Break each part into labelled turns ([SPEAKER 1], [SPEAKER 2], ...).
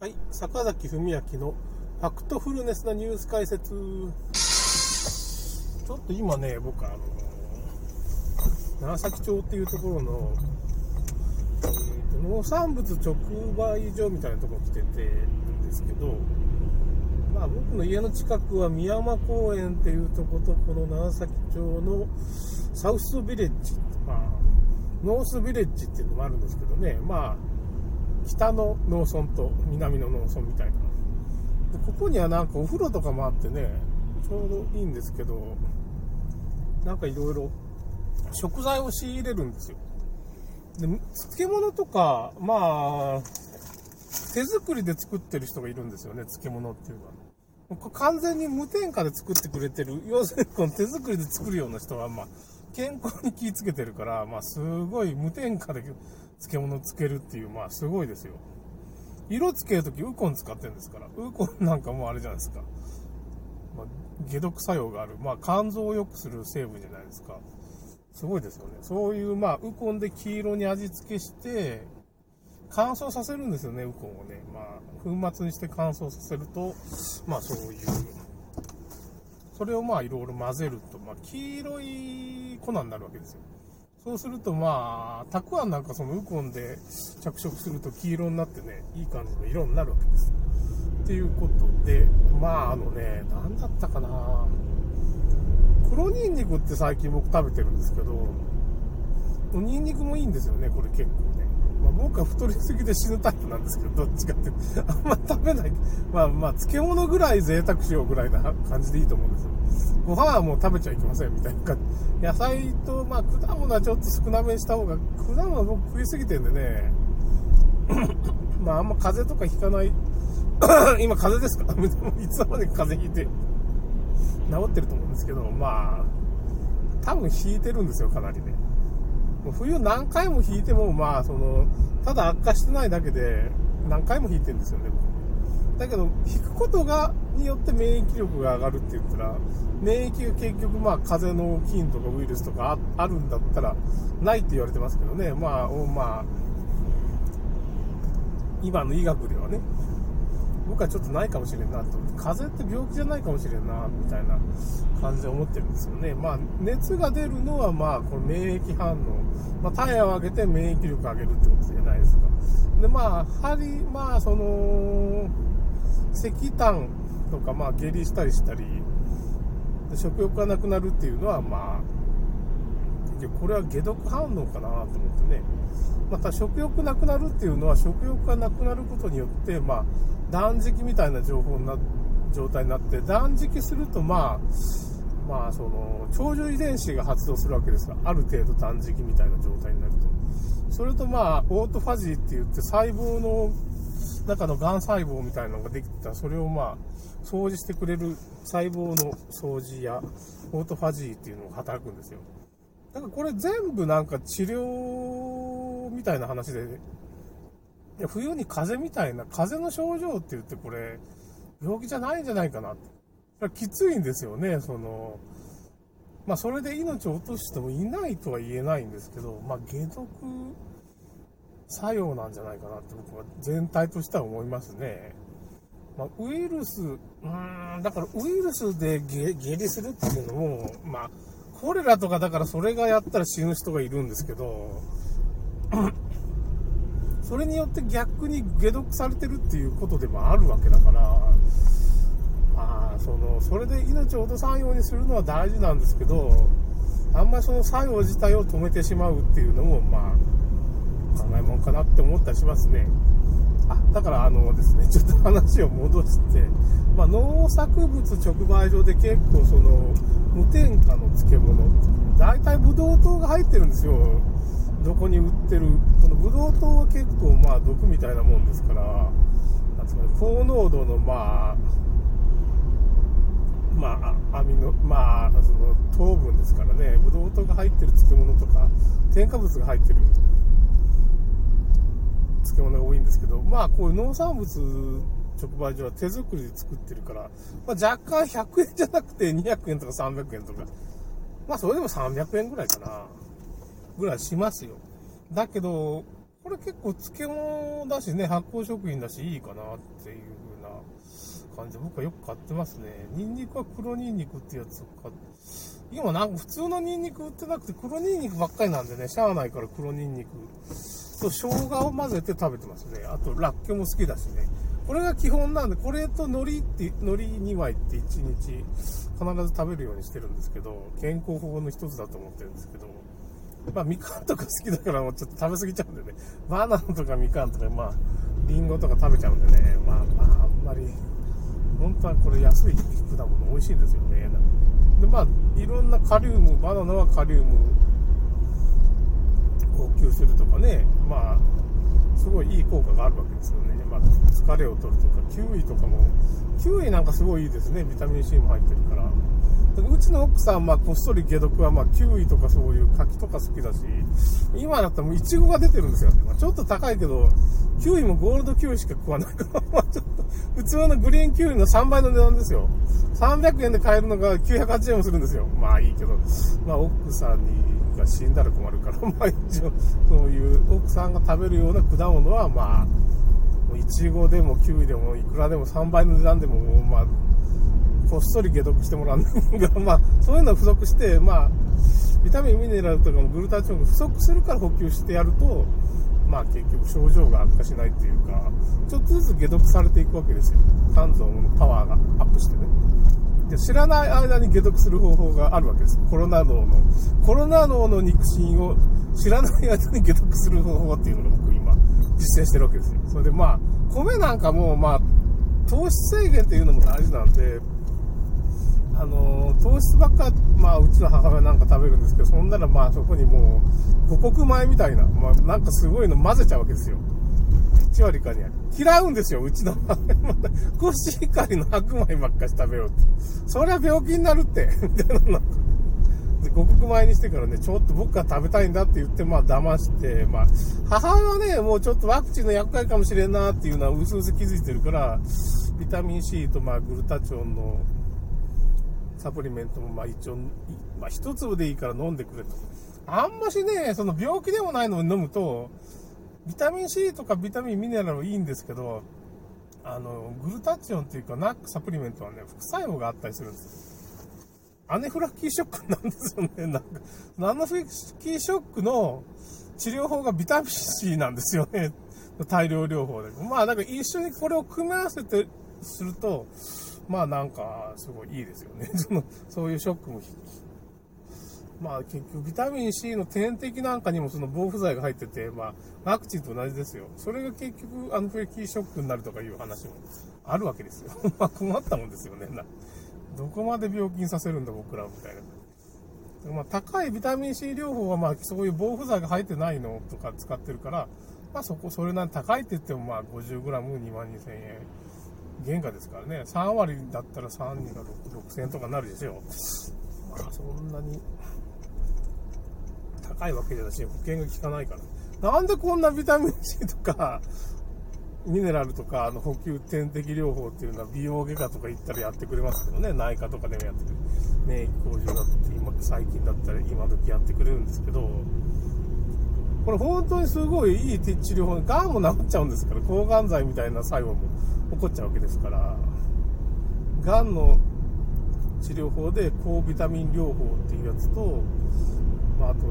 [SPEAKER 1] はい、坂崎文明のファクトフルネスなニュース解説。ちょっと今ね、僕あの、長崎町っていうところの、えーと農産物直売所みたいなところ来ててるんですけど、まあ僕の家の近くは宮山公園っていうとこと、この長崎町のサウスビレッジ、まあ、ノースビレッジっていうのもあるんですけどね、まあ、北の農村と南の農村みたいな。でここにはなんかお風呂とかもあってね、ちょうどいいんですけど、なんかいろいろ食材を仕入れるんですよ。で、漬物とか、まあ、手作りで作ってる人がいるんですよね、漬物っていうのは。完全に無添加で作ってくれてる、要するにこの手作りで作るような人は、まあ、健康に気ぃつけてるから、まあ、すごい無添加で漬物つけるっていう、まあ、すごいですよ。色つけるときウコン使ってるんですから。ウコンなんかもあれじゃないですか。まあ、解毒作用がある。まあ、肝臓を良くする成分じゃないですか。すごいですよね。そういう、まあ、ウコンで黄色に味付けして、乾燥させるんですよね、ウコンをね。まあ、粉末にして乾燥させると、まあ、そういう、それをまあ、いろいろ混ぜると、まあ、黄色い粉になるわけですよ。そうするとまあ、たくあんなんかそのウコンで着色すると黄色になってね、いい感じの色になるわけです。っていうことで、まああのね、何だったかな黒ニンニクって最近僕食べてるんですけど、ニンニクもいいんですよね、これ結構。まあ、僕は太りすぎて死ぬタイプなんですけど、どっちかっていうと、あんま食べない。まあまあ、漬物ぐらい贅沢しようぐらいな感じでいいと思うんですよ。ご飯はもう食べちゃいけませんみたいな感じ。野菜と、まあ、果物はちょっと少なめにした方が、果物は僕食いすぎてんでね、まあ、あんま風邪とかひかない。今、風邪ですか？いつまで風邪ひいて、治ってると思うんですけど、まあ、多分引いてるんですよ、かなりね。冬何回も引いても、まあ、その、ただ悪化してないだけで、何回も引いてるんですよね、だけど、引くことが、によって免疫力が上がるって言ったら、免疫が結局、まあ、風邪の菌とかウイルスとかあるんだったら、ないって言われてますけどね、まあ、まあ、今の医学ではね、僕はちょっとないかもしれんなと思って。風邪って病気じゃないかもしれんな、みたいな感じで思ってるんですよね。まあ、熱が出るのは、まあ、この免疫反応。まあ、体温を上げて免疫力を上げるってことじゃないですか。で、まあ、やはり、まあ、その、石炭とか、まあ、下痢したりしたり、食欲がなくなるっていうのは、まあ、これは解毒反応かなと思ってね。また食欲なくなるっていうのは食欲がなくなることによって、まあ、断食みたいな情報な状態になって断食するとまあまあその長寿遺伝子が発動するわけですがある程度断食みたいな状態になると。それとまあオートファジーって言って細胞の中のがん細胞みたいなのができた。それをまあ掃除してくれる細胞の掃除やオートファジーっていうのが働くんですよ。だからこれ全部なんか治療みたいな話で、いや冬に風邪みたいな、風邪の症状って言ってこれ、病気じゃないんじゃないかなって。きついんですよね、その、まあそれで命を落としてもいないとは言えないんですけど、まあ解毒作用なんじゃないかなって僕は全体としては思いますね。まあ、ウイルス、うーん、だからウイルスで下下痢するっていうのも、まあ、コレラとかだからそれがやったら死ぬ人がいるんですけど、それによって逆に解毒されてるっていうことでもあるわけだから、まあ、その、それで命を落とさんようにするのは大事なんですけど、あんまりその作用自体を止めてしまうっていうのも、まあ、考えもんかなって思ったりしますね。あ、だからあのですね、ちょっと話を戻して、まあ、農作物直売所で結構その、無添加の漬物、大体ブドウ糖が入ってるんですよ。どこに売ってる。このブドウ糖は結構まあ毒みたいなもんですから、なんつうかね、高濃度のまあ、まあ、アミノ、まあ、その糖分ですからね、ブドウ糖が入ってる漬物とか、添加物が入ってる漬物が多いんですけど、まあ、こういう農産物直売所は手作りで作ってるから、まあ、若干100円じゃなくて200円とか300円とか、まあ、それでも300円ぐらいかな、ぐらいしますよ。だけど、これ結構漬物だしね、発酵食品だし、いいかなっていう風な感じで、僕はよく買ってますね。ニンニクは黒ニンニクってやつを買って、今なんか普通のニンニク売ってなくて黒ニンニクばっかりなんでね、しゃあないから黒ニンニクと生姜を混ぜて食べてますね。あと、ラッキョも好きだしね。これが基本なんで、これと海苔って、海苔2枚って1日必ず食べるようにしてるんですけど、健康法の一つだと思ってるんですけど、まあ、みかんとか好きだからもうちょっと食べ過ぎちゃうんでね、バナナとかみかんとか、まあ、リンゴとか食べちゃうんでね、まあまあ、あんまり、本当はこれ安い果物美味しいんですよね。で、まあ、いろんなカリウム、バナナはカリウム補給するとかね、まあ、すごいいい効果があるわけですよね。まあ、疲れを取るとか、キウイとかも、キウイなんかすごいいいですね。ビタミン C も入ってるから。うちの奥さん、まあ、こっそり解毒は、まあ、キウイとかそういう柿とか好きだし、今だったらもうイチゴが出てるんですよ。まあ、ちょっと高いけど、キウイもゴールドキウイしか食わないから、ちょっと、普通のグリーンキウイの3倍の値段ですよ。300円で買えるのが980円もするんですよ。まあいいけど、まあ奥さんにが死んだら困るから、まあ一応、そういう奥さんが食べるような果物は、まあ、いちごでもキウイでもいくらでも3倍の値段でも、まあ、こっそり解毒してもらうのが、まあ、そういうのは不足して、まあ、ビタミン、ミネラルとかもグルタチオンが不足するから補給してやると、まあ結局症状が悪化しないっていうか、ちょっとずつ解毒されていくわけですよ。肝臓のパワーがアップしてね。で知らない間に解毒する方法があるわけです。コロナ脳の。コロナ脳の肉親を知らない間に解毒する方法っていうのが僕今実践してるわけですよ。それでまあ、米なんかもまあ、糖質制限っていうのも大事なんで、あの糖質ばっか、まあ、うちの母親なんか食べるんですけど、そんならまあ、そこにもう、五穀米みたいな、まあ、なんかすごいの混ぜちゃうわけですよ。1割かに嫌うんですよ、うちの母親。また、コシヒカリの白米ばっかし食べようって。そりゃ病気になるって、みたいな。で、五穀米にしてからね、ちょっと僕が食べたいんだって言って、まあ、騙して、まあ、母親はね、もうちょっとワクチンの厄介かもしれんなっていうのは、うすうす気づいてるから、ビタミン C と、まあ、グルタチオンの、サプリメントもまあ一応、まあ一粒でいいから飲んでくれと。あんましね、その病気でもないのに飲むと、ビタミン C とかビタミンミネラルはいいんですけど、あの、グルタチオンっていうか、ナックサプリメントはね、副作用があったりするんです。アネフラキーショックなんですよね。なんか、アネフラキーショックの治療法がビタミン C なんですよね。大量療法で。まあ、なんか一緒にこれを組み合わせてすると、まあなんか、すごいいいですよね。その、そういうショックも、まあ結局ビタミン C の点滴なんかにもその防腐剤が入ってて、まあワクチンと同じですよ。それが結局アンフレキーショックになるとかいう話もあるわけですよ。まあ困ったもんですよね。などこまで病気にさせるんだ僕らみたいな。まあ高いビタミン C 療法はまあそういう防腐剤が入ってないのとか使ってるから、まあそこそれなり高いって言ってもまあ 50g2 万2000円。原価ですからね、3割だったら3人が6000円とかなるでしょ。まあそんなに高いわけじゃないし、保険が効かないから。なんでこんなビタミン C とか、ミネラルとか、あの補給点滴療法っていうのは美容外科とか行ったらやってくれますけどね、内科とかでもやってくれる。免疫向上だって今、最近だったら今時やってくれるんですけど、これ本当にすごいいい治療法、がんも治っちゃうんですから、抗がん剤みたいな作用も起こっちゃうわけですから、がんの治療法で高ビタミン療法っていうやつと、まあ、あと、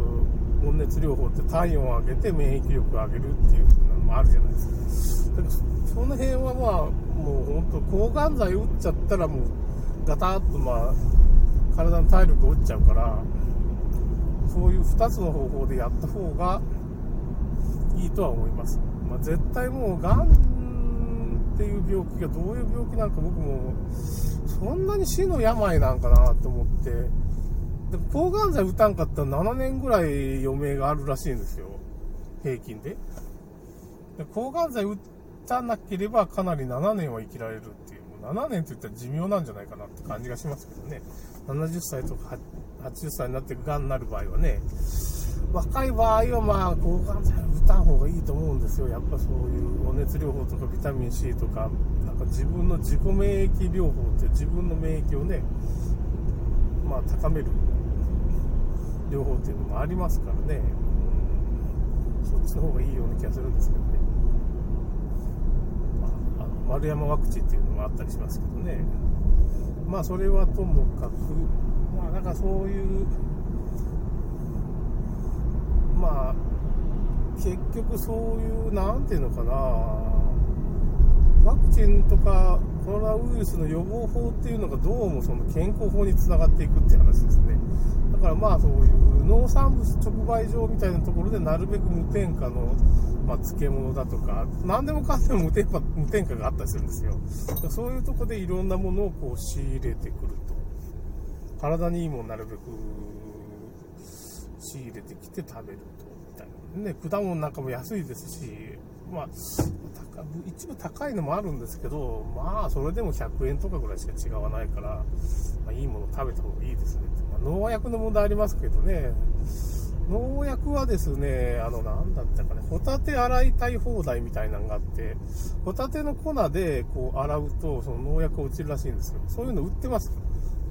[SPEAKER 1] 温熱療法って体温を上げて免疫力を上げるっていうのもあるじゃないですか。だからその辺はまあ、もう本当、抗がん剤打っちゃったらもう、ガタッとまあ、体の体力落ちちゃうから、そういう2つの方法でやった方がいいとは思います。まあ、絶対もう、がんっていう病気がどういう病気なんか僕も、そんなに死の病なんかなと思って、で抗がん剤打たんかったら7年ぐらい余命があるらしいんですよ。平均で。で抗がん剤打たなければかなり7年は生きられるっていう、もう7年って言ったら寿命なんじゃないかなって感じがしますけどね。70歳とか80歳になってがんになる場合はね、若い場合はまあ抗がん剤打たん方がいいと思うんですよ。やっぱそういうお熱療法とかビタミン C とか、なんか自分の自己免疫療法って自分の免疫をね、まあ高める療法っていうのもありますからね。そっちの方がいいような気がするんですけどね、まあ、あの丸山ワクチンっていうのもあったりしますけどね。まあそれはともかくまあなんかそういうまあ結局そういうなんていうのかな。ワクチンとかコロナウイルスの予防法っていうのがどうもその健康法につながっていくっていう話ですね。だからまあそういう農産物直売所みたいなところでなるべく無添加の、まあ、漬物だとか何でもかんでも無添加無添加があったりするんですよ。そういうとこでいろんなものをこう仕入れてくると。体にいいものなるべく仕入れてきて食べるとみたいなね。果物なんかも安いですしまあ一部高いのもあるんですけど、まあ、それでも100円とかぐらいしか違わないから、まあ、いいもの食べた方がいいですね。まあ、農薬の問題ありますけどね、農薬はですね、あの、なんだったかね、ホタテ洗いたい放題みたいなのがあって、ホタテの粉でこう洗うと、その農薬落ちるらしいんですよ。そういうの売ってます。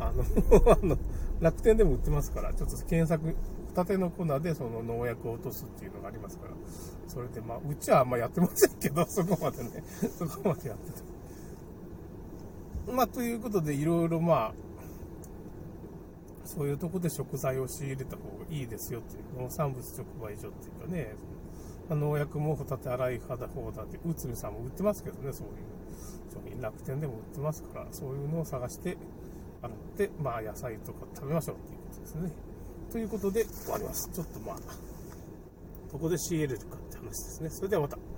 [SPEAKER 1] あの あの、楽天でも売ってますから、ちょっと検索、ホタテの粉でその農薬を落とすっていうのがありますから、それでまあ、うちはあんまやってませんけど、そこまでね、そこまでやってて。まあ、ということで、いろいろまあ、そういうとこで食材を仕入れた方がいいですよっていう、農産物直売所っていうかね、ま、農薬もホタテ洗い肌放題って、内海さんも売ってますけどね、そういう商品、楽天でも売ってますから、そういうのを探して、洗って、まあ、野菜とか食べましょうっていうことですね。ということで終わります。ちょっとまあ、どこで仕入れるかって話ですね。それではまた。